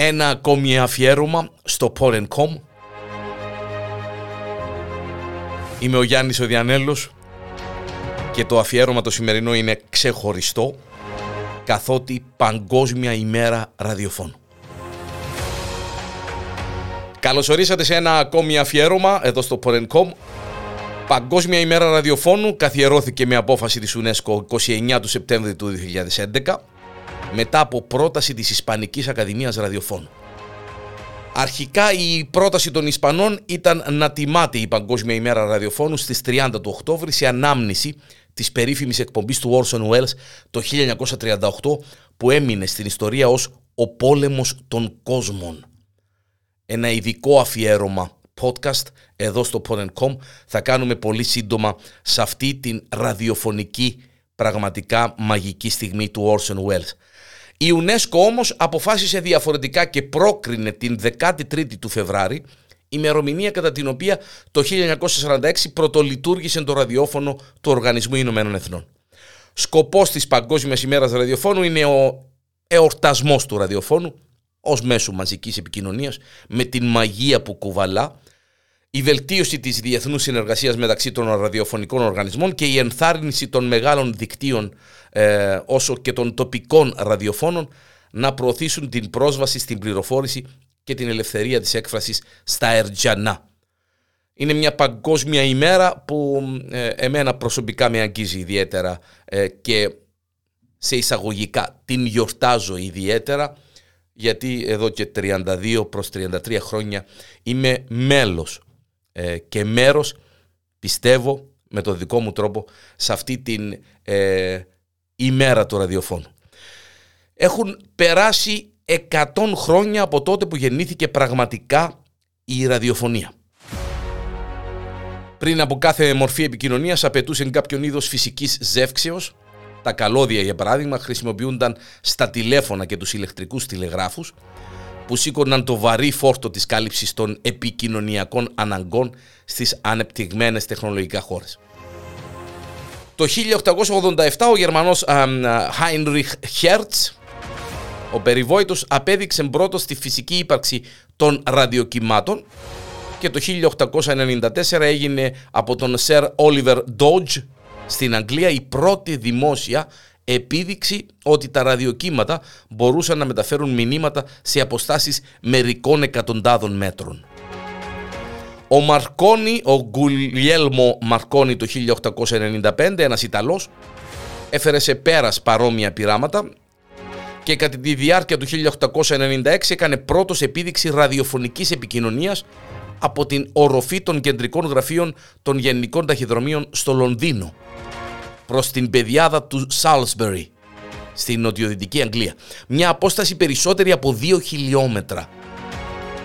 Ένα ακόμη αφιέρωμα στο Porencom. Είμαι ο Γιάννης ο Διανέλος και το αφιέρωμα το σημερινό είναι ξεχωριστό καθότι Παγκόσμια ημέρα ραδιοφώνου. Καλώς ορίσατε σε ένα ακόμη αφιέρωμα εδώ στο Porencom. Παγκόσμια ημέρα ραδιοφώνου καθιερώθηκε με απόφαση της UNESCO 29 του Σεπτέμβρη του 2011 μετά από πρόταση της Ισπανικής Ακαδημίας Ραδιοφώνου. Αρχικά η πρόταση των Ισπανών ήταν να τιμάται η Παγκόσμια ημέρα ραδιοφώνου στις 30 του Οκτώβρη σε ανάμνηση της περίφημης εκπομπής του Orson Welles το 1938 που έμεινε στην ιστορία ως «Ο πόλεμος των κόσμων». Ένα ειδικό αφιέρωμα podcast εδώ στο Pod.com θα κάνουμε πολύ σύντομα σε αυτή την ραδιοφωνική πραγματικά μαγική στιγμή του Orson Welles. Η UNESCO όμως αποφάσισε διαφορετικά και πρόκρινε την 13η του Φεβράρι ημερομηνία κατά την οποία το 1946 πρωτολειτουργήσε το ραδιόφωνο του Οργανισμού Ηνωμένων Εθνών. Σκοπός της Παγκόσμιας ημέρας ραδιοφώνου είναι ο εορτασμός του ραδιοφώνου ως μέσο μαζικής επικοινωνίας με την μαγεία που κουβαλά η βελτίωση της διεθνούς συνεργασίας μεταξύ των ραδιοφωνικών οργανισμών και η ενθάρρυνση των μεγάλων δικτύων ε, όσο και των τοπικών ραδιοφώνων να προωθήσουν την πρόσβαση στην πληροφόρηση και την ελευθερία της έκφρασης στα Ερτζανά. Είναι μια παγκόσμια ημέρα που ε, εμένα προσωπικά με αγγίζει ιδιαίτερα ε, και σε εισαγωγικά την γιορτάζω ιδιαίτερα γιατί εδώ και 32 προς 33 χρόνια είμαι μέλος ε, και μέρος, πιστεύω, με το δικό μου τρόπο, σε αυτή την ε, ημέρα του ραδιοφώνου. Έχουν περάσει 100 χρόνια από τότε που γεννήθηκε πραγματικά η ραδιοφωνία. Πριν από κάθε μορφή επικοινωνίας απαιτούσε κάποιον είδος φυσικής ζεύξεως. Τα καλώδια, για παράδειγμα, χρησιμοποιούνταν στα τηλέφωνα και τους ηλεκτρικούς τηλεγράφους που σήκωναν το βαρύ φόρτο της κάλυψης των επικοινωνιακών αναγκών στις ανεπτυγμένες τεχνολογικά χώρες. Το 1887 ο Γερμανός Heinrich Hertz, ο περιβόητος, απέδειξε πρώτος τη φυσική ύπαρξη των ραδιοκυμάτων και το 1894 έγινε από τον Sir Oliver Dodge στην Αγγλία η πρώτη δημόσια επίδειξη ότι τα ραδιοκύματα μπορούσαν να μεταφέρουν μηνύματα σε αποστάσεις μερικών εκατοντάδων μέτρων. Ο Μαρκόνι, ο Γκουλιέλμο Μαρκόνι το 1895, ένας Ιταλός, έφερε σε πέρας παρόμοια πειράματα και κατά τη διάρκεια του 1896 έκανε πρώτος επίδειξη ραδιοφωνικής επικοινωνίας από την οροφή των κεντρικών γραφείων των γενικών ταχυδρομείων στο Λονδίνο προς την πεδιάδα του Σάλσμπερι στην νοτιοδυτική Αγγλία. Μια απόσταση περισσότερη από 2 χιλιόμετρα.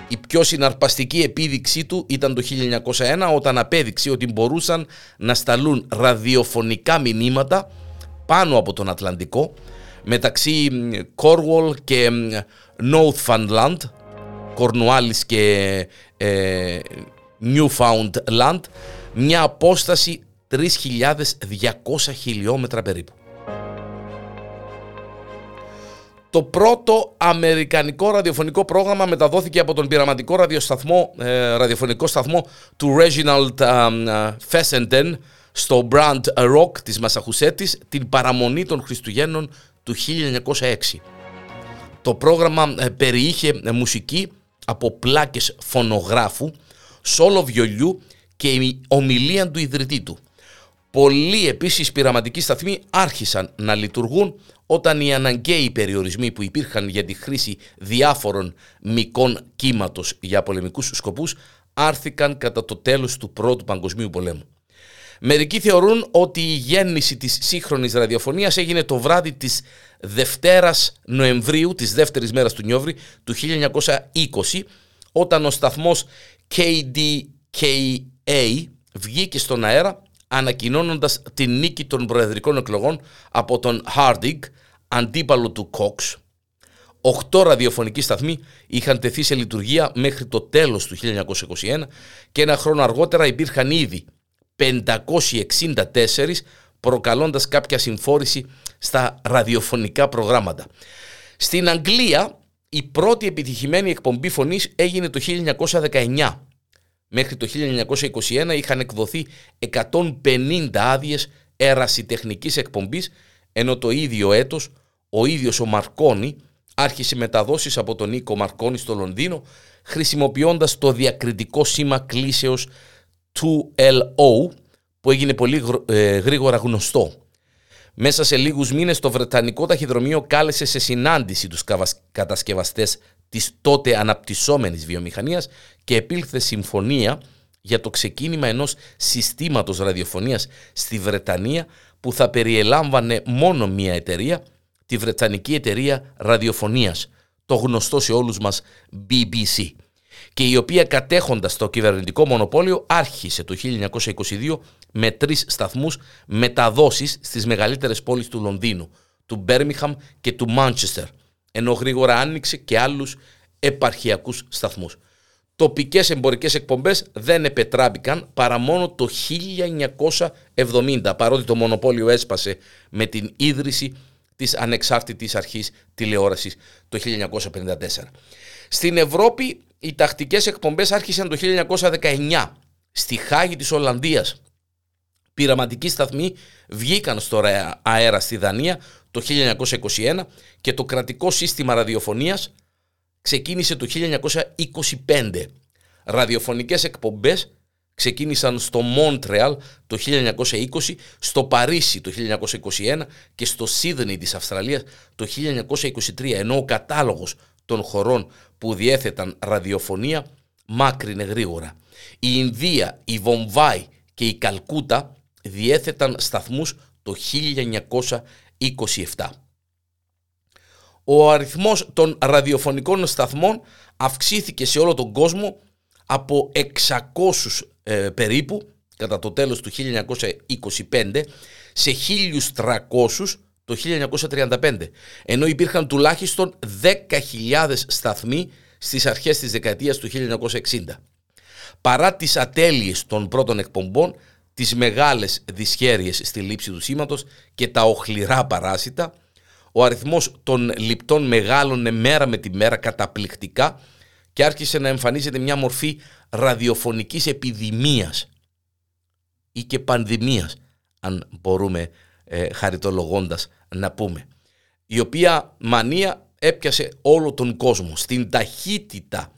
Η πιο συναρπαστική επίδειξή του ήταν το 1901 όταν απέδειξε ότι μπορούσαν να σταλούν ραδιοφωνικά μηνύματα πάνω από τον Ατλαντικό μεταξύ Cornwall και Newfoundland, Κορνουάλης και ε, Newfoundland, μια απόσταση 3.200 χιλιόμετρα περίπου. Το πρώτο αμερικανικό ραδιοφωνικό πρόγραμμα μεταδόθηκε από τον πειραματικό ραδιοσταθμό, ε, ραδιοφωνικό σταθμό του Reginald ε, Fessenden στο Brand Rock της Μασαχουσέτης την παραμονή των Χριστουγέννων του 1906. Το πρόγραμμα ε, περιείχε μουσική από πλάκες φωνογράφου, σόλο βιολιού και η ομιλία του ιδρυτή του. Πολλοί επίσης πειραματικοί σταθμοί άρχισαν να λειτουργούν όταν οι αναγκαίοι περιορισμοί που υπήρχαν για τη χρήση διάφορων μικών κύματος για πολεμικούς σκοπούς άρθηκαν κατά το τέλος του Πρώτου Παγκοσμίου Πολέμου. Μερικοί θεωρούν ότι η γέννηση της σύγχρονης ραδιοφωνίας έγινε το βράδυ της Δευτέρας Νοεμβρίου, της δεύτερης μέρας του Νιόβρη του 1920, όταν ο σταθμός KDKA βγήκε στον αέρα ανακοινώνοντας την νίκη των προεδρικών εκλογών από τον Χάρντιγκ, αντίπαλο του Κόξ. Οχτώ ραδιοφωνικοί σταθμοί είχαν τεθεί σε λειτουργία μέχρι το τέλος του 1921 και ένα χρόνο αργότερα υπήρχαν ήδη 564 προκαλώντας κάποια συμφόρηση στα ραδιοφωνικά προγράμματα. Στην Αγγλία η πρώτη επιτυχημένη εκπομπή φωνής έγινε το 1919. Μέχρι το 1921 είχαν εκδοθεί 150 άδειες ερασιτεχνικής εκπομπής, ενώ το ίδιο έτος ο ίδιος ο Μαρκόνη άρχισε μεταδόσεις από τον Νίκο Μαρκόνη στο Λονδίνο, χρησιμοποιώντας το διακριτικό σήμα κλίσεως 2LO, που έγινε πολύ ε, γρήγορα γνωστό. Μέσα σε λίγους μήνες το Βρετανικό ταχυδρομείο κάλεσε σε συνάντηση τους κατασκευαστές της τότε αναπτυσσόμενης βιομηχανίας και επήλθε συμφωνία για το ξεκίνημα ενός συστήματος ραδιοφωνίας στη Βρετανία που θα περιελάμβανε μόνο μία εταιρεία, τη Βρετανική Εταιρεία Ραδιοφωνίας, το γνωστό σε όλους μας BBC και η οποία κατέχοντας το κυβερνητικό μονοπόλιο άρχισε το 1922 με τρεις σταθμούς μεταδόσεις στις μεγαλύτερες πόλεις του Λονδίνου, του Μπέρμιχαμ και του Μάντσεστερ, ενώ γρήγορα άνοιξε και άλλους επαρχιακούς σταθμούς. Τοπικές εμπορικές εκπομπές δεν επετράπηκαν παρά μόνο το 1970, παρότι το μονοπόλιο έσπασε με την ίδρυση της ανεξάρτητης αρχής τηλεόρασης το 1954. Στην Ευρώπη οι τακτικές εκπομπές άρχισαν το 1919 στη Χάγη της Ολλανδίας. Πειραματικοί σταθμοί βγήκαν στο αέρα στη Δανία το 1921 και το κρατικό σύστημα ραδιοφωνίας ξεκίνησε το 1925. Ραδιοφωνικές εκπομπές ξεκίνησαν στο Μόντρεαλ το 1920, στο Παρίσι το 1921 και στο Σίδνεϊ της Αυστραλίας το 1923, ενώ ο κατάλογος των χωρών που διέθεταν ραδιοφωνία μάκρυνε γρήγορα. Η Ινδία, η Βομβάη και η Καλκούτα διέθεταν σταθμούς το 1927. Ο αριθμός των ραδιοφωνικών σταθμών αυξήθηκε σε όλο τον κόσμο από 600 ε, περίπου κατά το τέλος του 1925 σε 1300 το 1935, ενώ υπήρχαν τουλάχιστον 10.000 σταθμοί στις αρχές της δεκαετίας του 1960. Παρά τις ατέλειες των πρώτων εκπομπών, τις μεγάλες δυσχέρειες στη λήψη του σήματος και τα οχληρά παράσιτα, ο αριθμός των λιπτών μεγάλωνε μέρα με τη μέρα καταπληκτικά και άρχισε να εμφανίζεται μια μορφή ραδιοφωνικής επιδημίας ή και πανδημίας, αν μπορούμε ε, χαριτολογώντας να πούμε. Η οποία μανία έπιασε όλο τον κόσμο. Στην ταχύτητα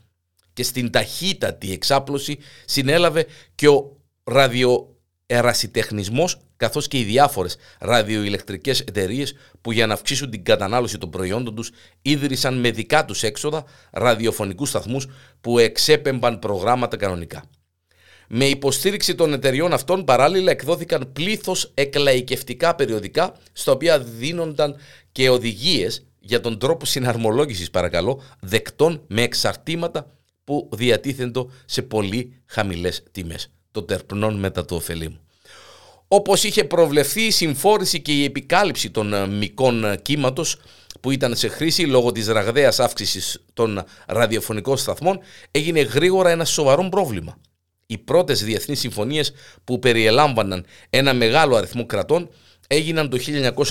και στην ταχύτατη εξάπλωση συνέλαβε και ο ραδιοερασιτεχνισμός καθώς και οι διάφορες ραδιοηλεκτρικές εταιρείες που για να αυξήσουν την κατανάλωση των προϊόντων τους ίδρυσαν με δικά τους έξοδα ραδιοφωνικούς σταθμούς που εξέπεμπαν προγράμματα κανονικά. Με υποστήριξη των εταιριών αυτών παράλληλα εκδόθηκαν πλήθος εκλαϊκευτικά περιοδικά στα οποία δίνονταν και οδηγίες για τον τρόπο συναρμολόγησης παρακαλώ δεκτών με εξαρτήματα που διατίθεντο σε πολύ χαμηλές τιμές των τερπνών μετά το ωφελή Όπως είχε προβλεφθεί η συμφόρηση και η επικάλυψη των ε, μικών ε, κύματος που ήταν σε χρήση λόγω της ραγδαίας αύξησης των ραδιοφωνικών σταθμών έγινε γρήγορα ένα σοβαρό πρόβλημα οι πρώτες διεθνείς συμφωνίες που περιελάμβαναν ένα μεγάλο αριθμό κρατών έγιναν το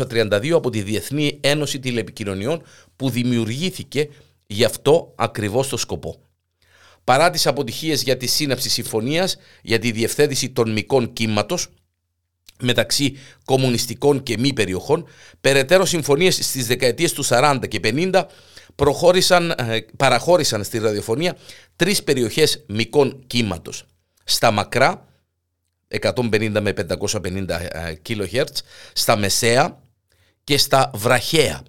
1932 από τη Διεθνή Ένωση Τηλεπικοινωνιών που δημιουργήθηκε γι' αυτό ακριβώς το σκοπό. Παρά τις αποτυχίες για τη σύναψη συμφωνίας για τη διευθέτηση των μικών κύματος μεταξύ κομμουνιστικών και μη περιοχών, περαιτέρω συμφωνίες στις δεκαετίες του 40 και 50 προχώρησαν, ε, παραχώρησαν στη ραδιοφωνία τρεις περιοχές μικών κύματος στα μακρά 150 με 550 kHz, στα μεσαία και στα βραχαία.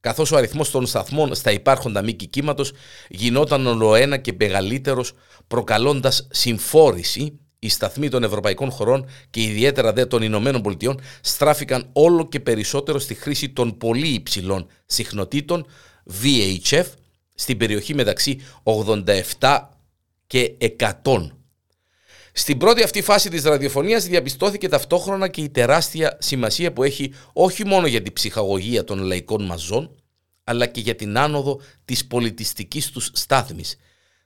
Καθώς ο αριθμός των σταθμών στα υπάρχοντα μήκη κύματος γινόταν ολοένα και μεγαλύτερος προκαλώντας συμφόρηση οι σταθμοί των ευρωπαϊκών χωρών και ιδιαίτερα δε των Ηνωμένων Πολιτειών στράφηκαν όλο και περισσότερο στη χρήση των πολύ υψηλών συχνοτήτων VHF στην περιοχή μεταξύ 87 και 100 στην πρώτη αυτή φάση της ραδιοφωνίας διαπιστώθηκε ταυτόχρονα και η τεράστια σημασία που έχει όχι μόνο για την ψυχαγωγία των λαϊκών μαζών, αλλά και για την άνοδο της πολιτιστικής τους στάθμης.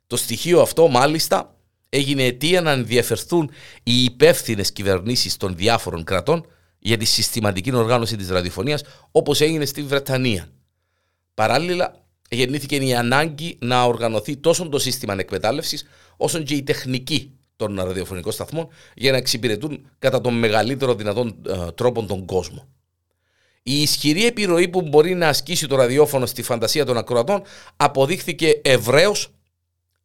Το στοιχείο αυτό μάλιστα έγινε αιτία να ενδιαφερθούν οι υπεύθυνες κυβερνήσεις των διάφορων κρατών για τη συστηματική οργάνωση της ραδιοφωνίας όπως έγινε στη Βρετανία. Παράλληλα, γεννήθηκε η ανάγκη να οργανωθεί τόσο το σύστημα εκμετάλλευση όσο και η τεχνική των ραδιοφωνικών σταθμών για να εξυπηρετούν κατά τον μεγαλύτερο δυνατόν ε, τρόπο τον κόσμο. Η ισχυρή επιρροή που μπορεί να ασκήσει το ραδιόφωνο στη φαντασία των ακροατών αποδείχθηκε ευρέως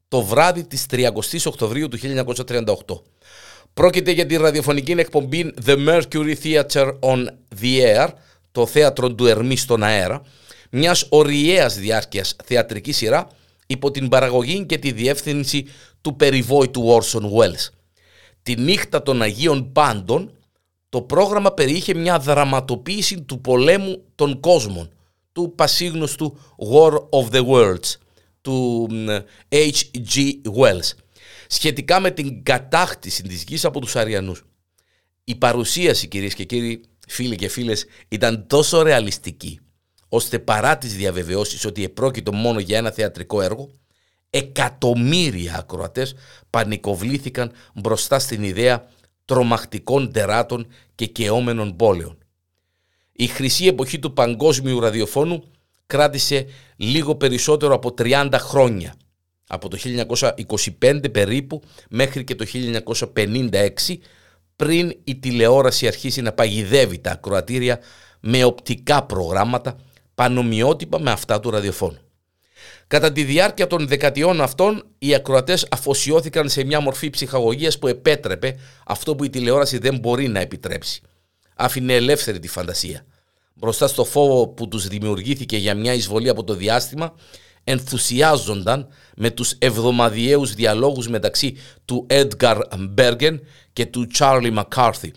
το βράδυ της 30 Οκτωβρίου του 1938. Πρόκειται για τη ραδιοφωνική εκπομπή The Mercury Theatre on the Air, το θέατρο του Ερμή στον αέρα, μιας οριαίας διάρκειας θεατρικής σειρά υπό την παραγωγή και τη διεύθυνση του περιβόητου Orson Welles. Τη νύχτα των Αγίων Πάντων, το πρόγραμμα περιείχε μια δραματοποίηση του πολέμου των κόσμων, του πασίγνωστου War of the Worlds, του H.G. Wells, σχετικά με την κατάκτηση της γης από τους Αριανούς. Η παρουσίαση κυρίες και κύριοι, φίλοι και φίλες, ήταν τόσο ρεαλιστική, ώστε παρά τις διαβεβαιώσεις ότι επρόκειτο μόνο για ένα θεατρικό έργο, εκατομμύρια ακροατές πανικοβλήθηκαν μπροστά στην ιδέα τρομακτικών τεράτων και κεόμενων πόλεων. Η χρυσή εποχή του παγκόσμιου ραδιοφώνου κράτησε λίγο περισσότερο από 30 χρόνια, από το 1925 περίπου μέχρι και το 1956, πριν η τηλεόραση αρχίσει να παγιδεύει τα ακροατήρια με οπτικά προγράμματα πανομοιότυπα με αυτά του ραδιοφώνου. Κατά τη διάρκεια των δεκατιών αυτών, οι ακροατές αφοσιώθηκαν σε μια μορφή ψυχαγωγίας που επέτρεπε αυτό που η τηλεόραση δεν μπορεί να επιτρέψει. Άφηνε ελεύθερη τη φαντασία. Μπροστά στο φόβο που τους δημιουργήθηκε για μια εισβολή από το διάστημα, ενθουσιάζονταν με τους εβδομαδιαίους διαλόγους μεταξύ του Edgar Bergen και του Charlie McCarthy.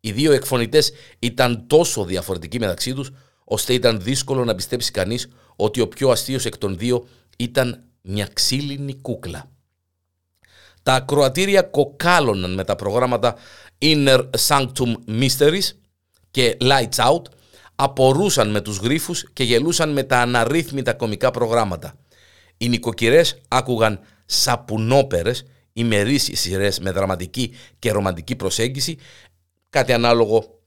Οι δύο εκφωνητές ήταν τόσο διαφορετικοί μεταξύ τους, ώστε ήταν δύσκολο να πιστέψει κανείς ότι ο πιο αστείος εκ των δύο ήταν μια ξύλινη κούκλα. Τα ακροατήρια κοκάλωναν με τα προγράμματα Inner Sanctum Mysteries και Lights Out, απορούσαν με τους γρίφους και γελούσαν με τα αναρρύθμιτα κομικά προγράμματα. Οι νοικοκυρές άκουγαν σαπουνόπερες, ημερήσεις σειρές με δραματική και ρομαντική προσέγγιση, κάτι ανάλογο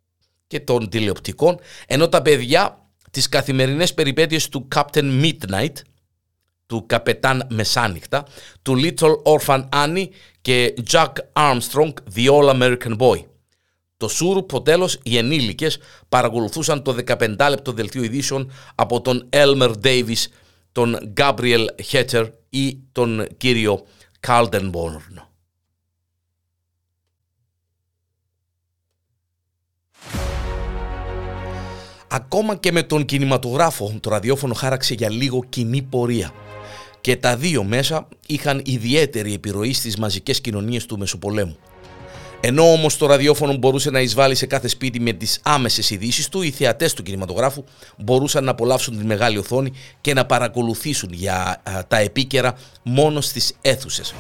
και των τηλεοπτικών, ενώ τα παιδιά τις καθημερινές περιπέτειες του Captain Midnight, του Καπετάν Μεσάνυχτα, του Little Orphan Annie και Jack Armstrong, The All American Boy. Το σούρουπο τέλο οι ενήλικες παρακολουθούσαν το 15 λεπτό δελτίο ειδήσεων από τον Elmer Davis, τον Gabriel Hetter ή τον κύριο Kaldenborn. Ακόμα και με τον κινηματογράφο το ραδιόφωνο χάραξε για λίγο κοινή πορεία. Και τα δύο μέσα είχαν ιδιαίτερη επιρροή στις μαζικές κοινωνίες του Μεσοπολέμου. Ενώ όμως το ραδιόφωνο μπορούσε να εισβάλλει σε κάθε σπίτι με τις άμεσες ειδήσεις του, οι θεατές του κινηματογράφου μπορούσαν να απολαύσουν τη μεγάλη οθόνη και να παρακολουθήσουν για τα επίκαιρα μόνο στις αίθουσες.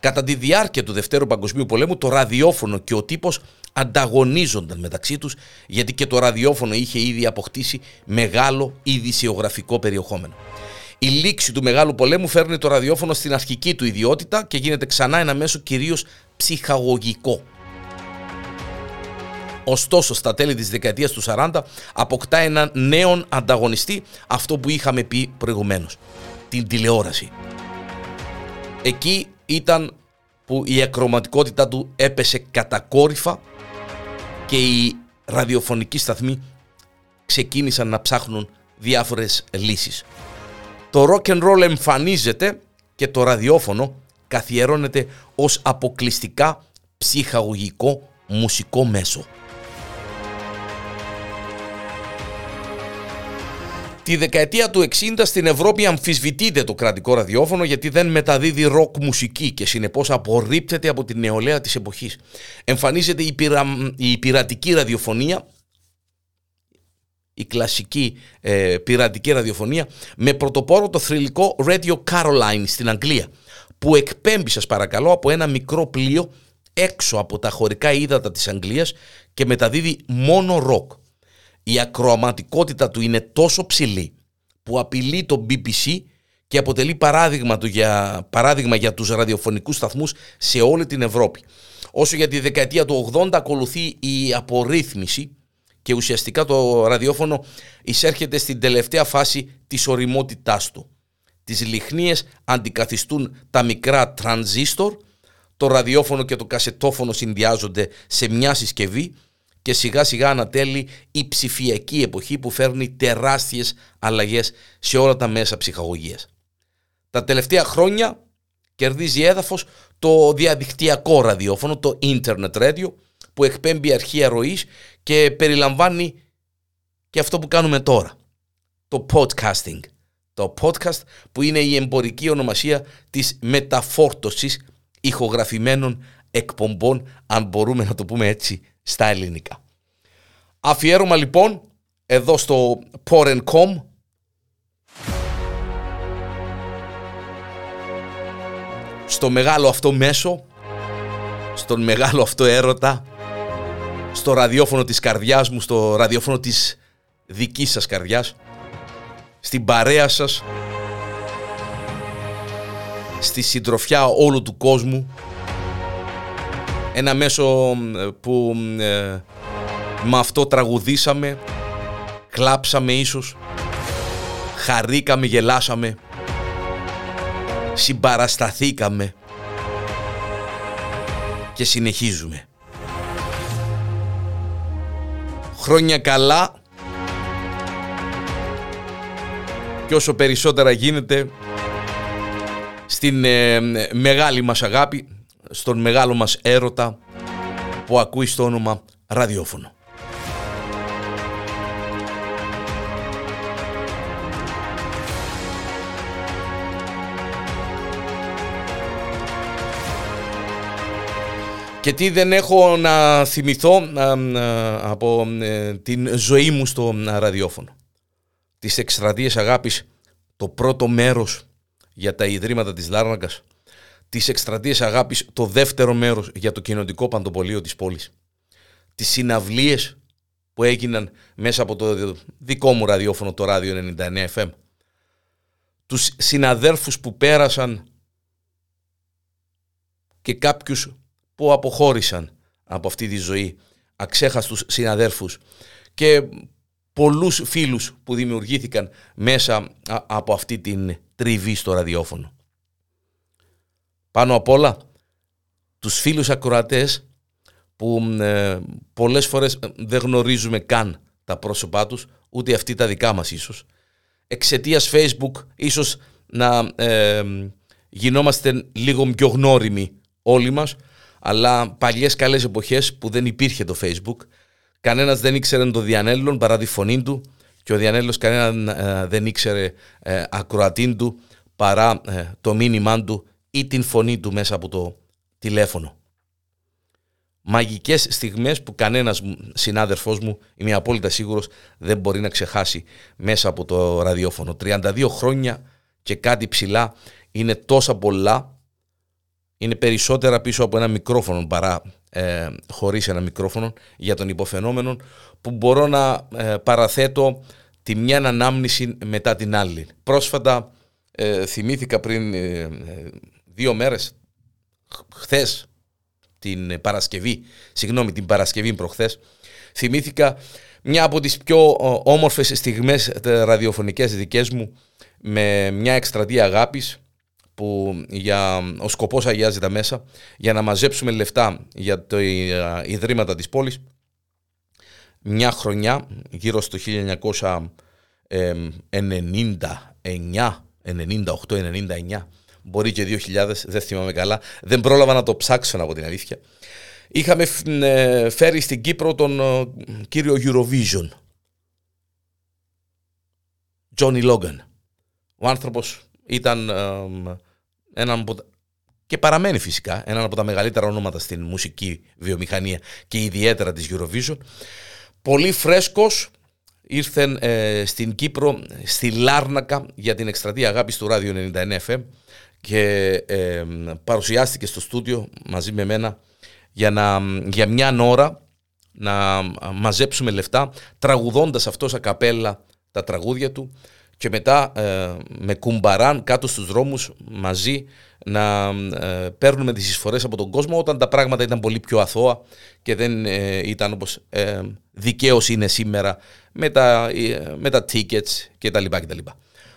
Κατά τη διάρκεια του Δευτέρου Παγκοσμίου Πολέμου, το ραδιόφωνο και ο τύπος ανταγωνίζονταν μεταξύ τους, γιατί και το ραδιόφωνο είχε ήδη αποκτήσει μεγάλο ειδησιογραφικό περιεχόμενο. Η λήξη του Μεγάλου Πολέμου φέρνει το ραδιόφωνο στην αρχική του ιδιότητα και γίνεται ξανά ένα μέσο κυρίως ψυχαγωγικό. Ωστόσο, στα τέλη της δεκαετίας του 40 αποκτά έναν νέο ανταγωνιστή, αυτό που είχαμε πει προηγουμένως, την τηλεόραση. Εκεί ήταν που η ακροματικότητα του έπεσε κατακόρυφα και οι ραδιοφωνικοί σταθμοί ξεκίνησαν να ψάχνουν διάφορες λύσεις. Το rock and roll εμφανίζεται και το ραδιόφωνο καθιερώνεται ως αποκλειστικά ψυχαγωγικό μουσικό μέσο. Τη δεκαετία του 60 στην Ευρώπη αμφισβητείται το κρατικό ραδιόφωνο γιατί δεν μεταδίδει ροκ μουσική και συνεπώς απορρίπτεται από την νεολαία της εποχής. Εμφανίζεται η, πειρα... η πειρατική ραδιοφωνία η κλασική ε, πειρατική ραδιοφωνία με πρωτοπόρο το θρηλυκό Radio Caroline στην Αγγλία που εκπέμπει σας παρακαλώ από ένα μικρό πλοίο έξω από τα χωρικά ύδατα της Αγγλίας και μεταδίδει μόνο ροκ η ακροαματικότητα του είναι τόσο ψηλή που απειλεί το BBC και αποτελεί παράδειγμα, του για, παράδειγμα για τους ραδιοφωνικούς σταθμούς σε όλη την Ευρώπη. Όσο για τη δεκαετία του 80 ακολουθεί η απορρίθμιση και ουσιαστικά το ραδιόφωνο εισέρχεται στην τελευταία φάση της οριμότητάς του. Τις λιχνίες αντικαθιστούν τα μικρά τρανζίστορ, το ραδιόφωνο και το κασετόφωνο συνδυάζονται σε μια συσκευή και σιγά σιγά ανατέλει η ψηφιακή εποχή που φέρνει τεράστιες αλλαγές σε όλα τα μέσα ψυχαγωγίας. Τα τελευταία χρόνια κερδίζει έδαφος το διαδικτυακό ραδιόφωνο, το internet radio, που εκπέμπει αρχεία ροής και περιλαμβάνει και αυτό που κάνουμε τώρα, το podcasting. Το podcast που είναι η εμπορική ονομασία της μεταφόρτωσης ηχογραφημένων εκπομπών, αν μπορούμε να το πούμε έτσι, στα ελληνικά. Αφιέρωμα λοιπόν εδώ στο Porencom στο μεγάλο αυτό μέσο, στον μεγάλο αυτό έρωτα, στο ραδιόφωνο της καρδιάς μου, στο ραδιόφωνο της δικής σας καρδιάς, στην παρέα σας, στη συντροφιά όλου του κόσμου, ένα μέσο που ε, με αυτό τραγουδήσαμε, κλάψαμε ίσως, χαρήκαμε, γελάσαμε, συμπαρασταθήκαμε και συνεχίζουμε. Χρόνια καλά και όσο περισσότερα γίνεται στην ε, μεγάλη μας αγάπη, στον μεγάλο μας έρωτα που ακούει στο όνομα ραδιόφωνο. Και τι δεν έχω να θυμηθώ από ε, την ζωή μου στο ραδιόφωνο. Τις εκστρατείες αγάπης, το πρώτο μέρος για τα Ιδρύματα της Λάρναγκας, τις εκστρατείες αγάπης, το δεύτερο μέρος για το κοινωνικό παντοπολείο της πόλης. Τις συναυλίες που έγιναν μέσα από το δικό μου ραδιόφωνο, το ράδιο 99 FM. Τους συναδέρφους που πέρασαν και κάποιους που αποχώρησαν από αυτή τη ζωή, αξέχαστους συναδέρφους και πολλούς φίλους που δημιουργήθηκαν μέσα από αυτή την τριβή στο ραδιόφωνο. Πάνω απ' όλα, τους φίλους ακροατές που ε, πολλές φορές ε, δεν γνωρίζουμε καν τα πρόσωπά τους, ούτε αυτοί τα δικά μας ίσως. Εξαιτίας Facebook ίσως να ε, γινόμαστε λίγο πιο γνώριμοι όλοι μας, αλλά παλιές καλές εποχές που δεν υπήρχε το facebook, κανένας δεν ήξερε το Διανέλλον παρά τη φωνή του και ο Διανέλλος κανένα ε, δεν ήξερε ε, ακροατήν του παρά ε, το μήνυμά του ή την φωνή του μέσα από το τηλέφωνο. Μαγικές στιγμές που κανένας συνάδελφός μου, είμαι απόλυτα σίγουρος, δεν μπορεί να ξεχάσει μέσα από το ραδιόφωνο. 32 χρόνια και κάτι ψηλά είναι τόσα πολλά είναι περισσότερα πίσω από ένα μικρόφωνο παρά ε, χωρίς ένα μικρόφωνο για τον υποφαινόμενο που μπορώ να ε, παραθέτω τη μια ανάμνηση μετά την άλλη. Πρόσφατα ε, θυμήθηκα πριν ε, δύο μέρες, χθες την Παρασκευή, συγγνώμη την Παρασκευή προχθές, θυμήθηκα μια από τις πιο όμορφες στιγμές ραδιοφωνικές δικές μου με μια εκστρατεία αγάπης που για, ο σκοπός αγιάζει τα μέσα για να μαζέψουμε λεφτά για τα ιδρύματα της πόλης. Μια χρονιά γύρω στο 1999 98-99 μπορεί και 2000 δεν θυμάμαι καλά. Δεν πρόλαβα να το ψάξω από την αλήθεια. Είχαμε ε, φέρει στην Κύπρο τον ε, κύριο Eurovision. Johnny Logan. Ο άνθρωπος ήταν έναν από και παραμένει φυσικά έναν από τα μεγαλύτερα ονόματα στην μουσική βιομηχανία και ιδιαίτερα της Eurovision. Πολύ φρέσκος ήρθε ε, στην Κύπρο, στη Λάρνακα για την εκστρατεία αγάπης του Ράδιο 99 FM και ε, παρουσιάστηκε στο στούντιο μαζί με μένα για, να, για μια ώρα να μαζέψουμε λεφτά τραγουδώντας αυτός ακαπέλα τα τραγούδια του και μετά με κουμπαράν κάτω στους δρόμους μαζί να ε, παίρνουμε τις εισφορές από τον κόσμο όταν τα πράγματα ήταν πολύ πιο αθώα και δεν ε, ήταν όπως ε, δικαίως είναι σήμερα με τα, ε, με τα tickets και τα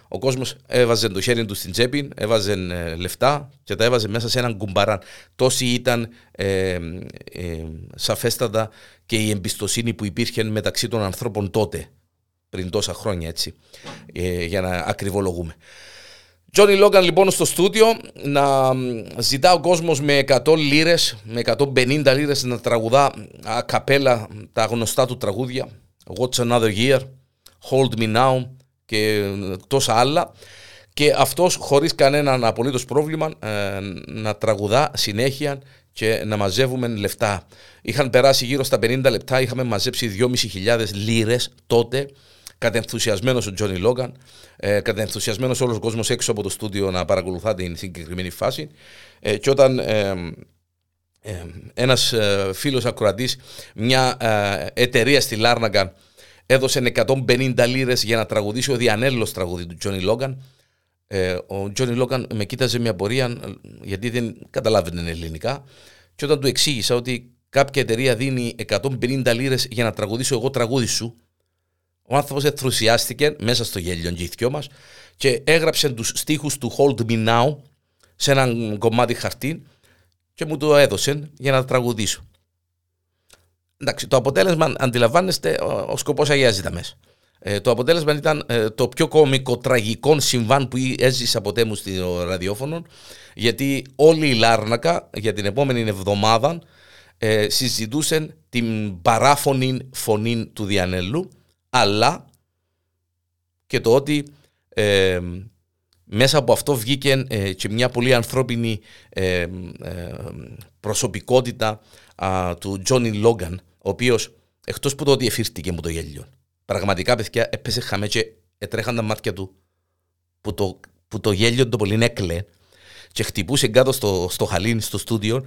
λοιπά και τα λοιπά. Ο κόσμος έβαζε το χέρι του στην τσέπη, έβαζε λεφτά και τα έβαζε μέσα σε έναν κουμπαράν. Τόση ήταν σαφέστατα και η εμπιστοσύνη που υπήρχε μεταξύ των ανθρώπων τότε, πριν τόσα χρόνια έτσι, για να ακριβολογούμε. Τζόνι Λόγκαν λοιπόν στο στούντιο να ζητά ο κόσμος με 100 λίρες, με 150 λίρες να τραγουδά καπέλα τα γνωστά του τραγούδια What's Another Year, Hold Me Now και τόσα άλλα και αυτός χωρίς κανέναν απολύτως πρόβλημα ε, να τραγουδά συνέχεια και να μαζεύουμε λεφτά. Είχαν περάσει γύρω στα 50 λεπτά, είχαμε μαζέψει 2.500 λίρες τότε κατενθουσιασμένο ο Τζόνι Λόγκαν, ε, κατενθουσιασμένο όλος ο κόσμος έξω από το στούντιο να παρακολουθά την συγκεκριμένη φάση. Ε, και όταν ε, ε, ένας ε, φίλος ακροατής, μια ε, εταιρεία στη Λάρνακα, έδωσε 150 λίρες για να τραγουδήσει ο Διανέλος τραγουδί του Τζόνι Λόγκαν. Ε, ο Τζόνι Λόγκαν με κοίταζε μια πορεία γιατί δεν καταλάβαινε ελληνικά. Και όταν του εξήγησα ότι κάποια εταιρεία δίνει 150 λίρες για να τραγουδήσω εγώ τραγούδι σου, ο άνθρωπος ενθουσιάστηκε μέσα στο γέλιο και μας και έγραψε τους στίχους του Hold Me Now σε ένα κομμάτι χαρτί και μου το έδωσε για να τραγουδήσω. Εντάξει, το αποτέλεσμα, αντιλαμβάνεστε, ο σκοπός αγιάζει τα μέσα. Ε, το αποτέλεσμα ήταν ε, το πιο κομικό τραγικό συμβάν που έζησα ποτέ μου στο ραδιόφωνο γιατί όλη η Λάρνακα για την επόμενη εβδομάδα ε, συζητούσαν την παράφωνη φωνή του Διανέλου αλλά και το ότι ε, μέσα από αυτό βγήκε ε, και μια πολύ ανθρώπινη ε, προσωπικότητα του Τζόνι Λόγκαν, ο οποίος εκτός που το ότι εφήρτηκε μου το γέλιο, πραγματικά παιδιά έπεσε χαμέ και έτρεχαν τα μάτια του που το, που το γέλιο το πολύ έκλε και χτυπούσε κάτω στο, στο χαλίν, στο στούντιο,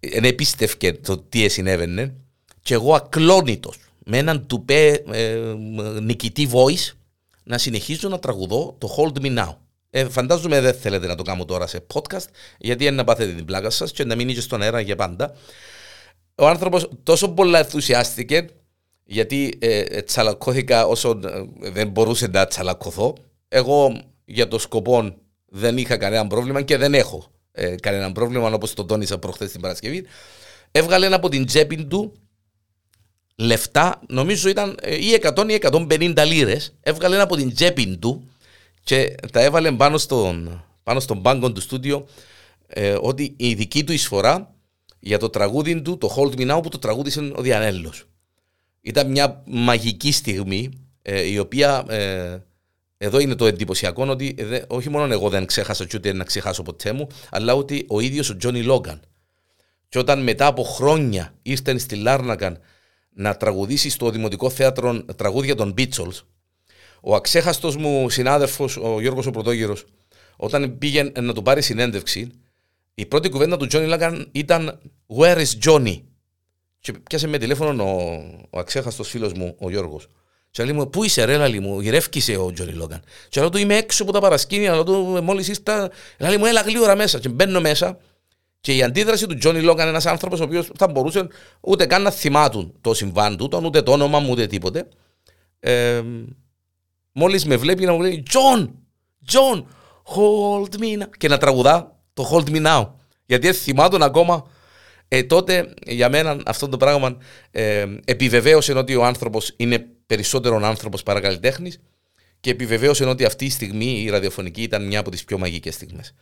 δεν επίστευκε το τι συνέβαινε και εγώ ακλόνητος με έναν τουπέ ε, νικητή voice να συνεχίζω να τραγουδώ το Hold Me Now. Ε, φαντάζομαι δεν θέλετε να το κάνω τώρα σε podcast, γιατί είναι να πάθετε την πλάκα σας και να μείνει και στον αέρα για πάντα. Ο άνθρωπος τόσο πολλά ενθουσιάστηκε, γιατί ε, ε τσαλακώθηκα όσο ε, δεν μπορούσε να τσαλακωθώ. Εγώ για το σκοπό δεν είχα κανένα πρόβλημα και δεν έχω ε, κανένα πρόβλημα, όπως το τόνισα προχθές την Παρασκευή. Έβγαλε ένα από την τσέπη του λεφτά, νομίζω ήταν ε, ή 100 ή 150 λίρες, έβγαλε ένα από την τσέπη του και τα έβαλε πάνω στον, πάνω στον πάγκο του στούντιο ε, ότι η δική του εισφορά για το τραγούδι του, το Hold Me Now που το τραγούδισε ο Διανέλος. Ήταν μια μαγική στιγμή ε, η οποία ε, εδώ είναι το εντυπωσιακό ότι ε, όχι μόνο εγώ δεν ξέχασα και ούτε να ξεχάσω ποτέ μου, αλλά ότι ο ίδιος ο Τζόνι Λόγκαν. Και όταν μετά από χρόνια ήρθαν στη Λάρνακαν να τραγουδήσει στο Δημοτικό Θέατρο τραγούδια των Beatles, ο αξέχαστος μου συνάδελφος, ο Γιώργος ο Πρωτόγερο, όταν πήγε να του πάρει συνέντευξη, η πρώτη κουβέντα του Τζόνι Λάγκαν ήταν Where is Johnny? Και πιάσε με τηλέφωνο ο, ο αξέχαστος φίλος μου, ο Γιώργος. Και λέει μου, Πού είσαι, ρε, λαλή μου, γυρεύκησε ο Τζόνι Λόγκαν. Και λέω του, Είμαι έξω από τα παρασκήνια, λέω του, Μόλις ήρθα, λέει μου, Έλα γλήορα μέσα. Και μπαίνω μέσα και η αντίδραση του Τζόνι Λόγκαν, ένας άνθρωπος ο οποίος θα μπορούσε ούτε καν να θυμάτουν το συμβάν του, ούτε το όνομα μου, ούτε τίποτε. Ε, Μόλις με βλέπει να μου λέει Τζον, Τζον, hold me now. Και να τραγουδά το hold me now. Γιατί θυμάτουν ακόμα. Ε, τότε για μένα αυτό το πράγμα ε, επιβεβαίωσε ότι ο άνθρωπος είναι περισσότερο άνθρωπος παρά καλλιτέχνη και επιβεβαίωσε ότι αυτή η στιγμή η ραδιοφωνική ήταν μια από τις πιο μαγικές στιγμές.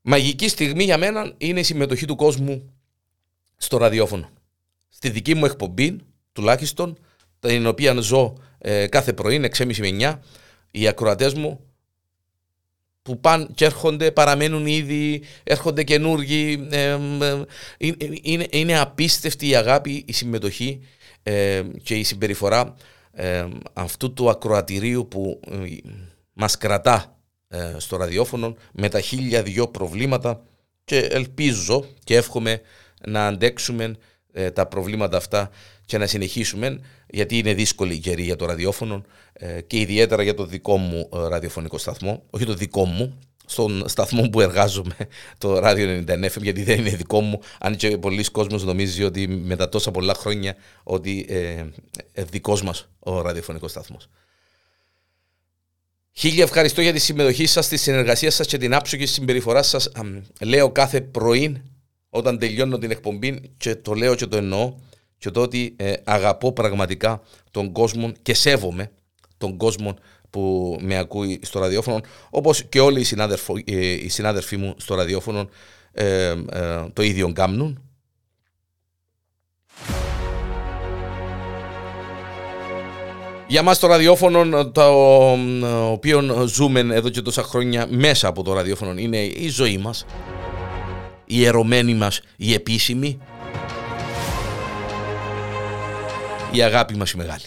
Μαγική στιγμή για μένα είναι η συμμετοχή του κόσμου στο ραδιόφωνο. Στη δική μου εκπομπή, τουλάχιστον, την οποία ζω ε, κάθε πρωί, 6.30 με 9, οι ακροατές μου που πάνε και έρχονται, παραμένουν ήδη, έρχονται καινούργοι. Ε, ε, είναι, είναι απίστευτη η αγάπη, η συμμετοχή και η συμπεριφορά αυτού του ακροατηρίου που μας κρατά ε, στο ραδιόφωνο με τα χίλια δυο προβλήματα και ελπίζω και εύχομαι να αντέξουμε ε, τα προβλήματα αυτά και να συνεχίσουμε γιατί είναι δύσκολη η καιρή για το ραδιόφωνο ε, και ιδιαίτερα για το δικό μου ε, ραδιοφωνικό σταθμό, όχι το δικό μου, στον σταθμό που εργάζομαι, το ράδιο 99 FM, γιατί δεν είναι δικό μου, αν και πολλοί κόσμος νομίζει ότι μετά τόσα πολλά χρόνια ότι ε, ε, δικός μας ο ραδιοφωνικός σταθμός. Χίλια ευχαριστώ για τη συμμετοχή σας, τη συνεργασία σας και την άψογη συμπεριφορά σας. Λέω κάθε πρωί όταν τελειώνω την εκπομπή και το λέω και το εννοώ και το ότι ε, αγαπώ πραγματικά τον κόσμο και σέβομαι τον κόσμο που με ακούει στο ραδιόφωνο όπως και όλοι οι, ε, οι συνάδελφοί μου στο ραδιόφωνο ε, το ίδιο κάνουν. Για μας το ραδιόφωνο το οποίο ζούμε εδώ και τόσα χρόνια μέσα από το ραδιόφωνο είναι η ζωή μας η ερωμένη μας η επίσημη η αγάπη μας η μεγάλη.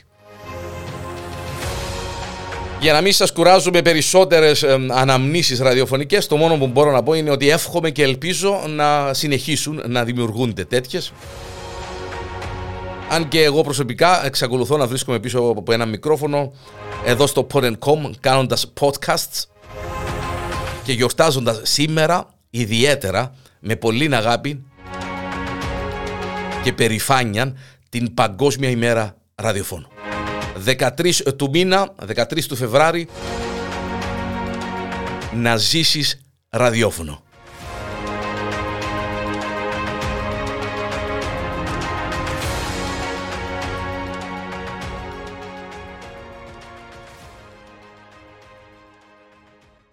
Για να μην σας κουράζουμε περισσότερες ε, αναμνήσεις ραδιοφωνικές, το μόνο που μπορώ να πω είναι ότι εύχομαι και ελπίζω να συνεχίσουν να δημιουργούνται τέτοιες. Αν και εγώ προσωπικά εξακολουθώ να βρίσκομαι πίσω από ένα μικρόφωνο εδώ στο Pod.com κάνοντας podcasts και γιορτάζοντας σήμερα ιδιαίτερα με πολύ αγάπη και περηφάνεια την Παγκόσμια ημέρα ραδιοφώνου. 13 του μήνα, 13 του Φεβράρι, να ζήσεις ραδιόφωνο.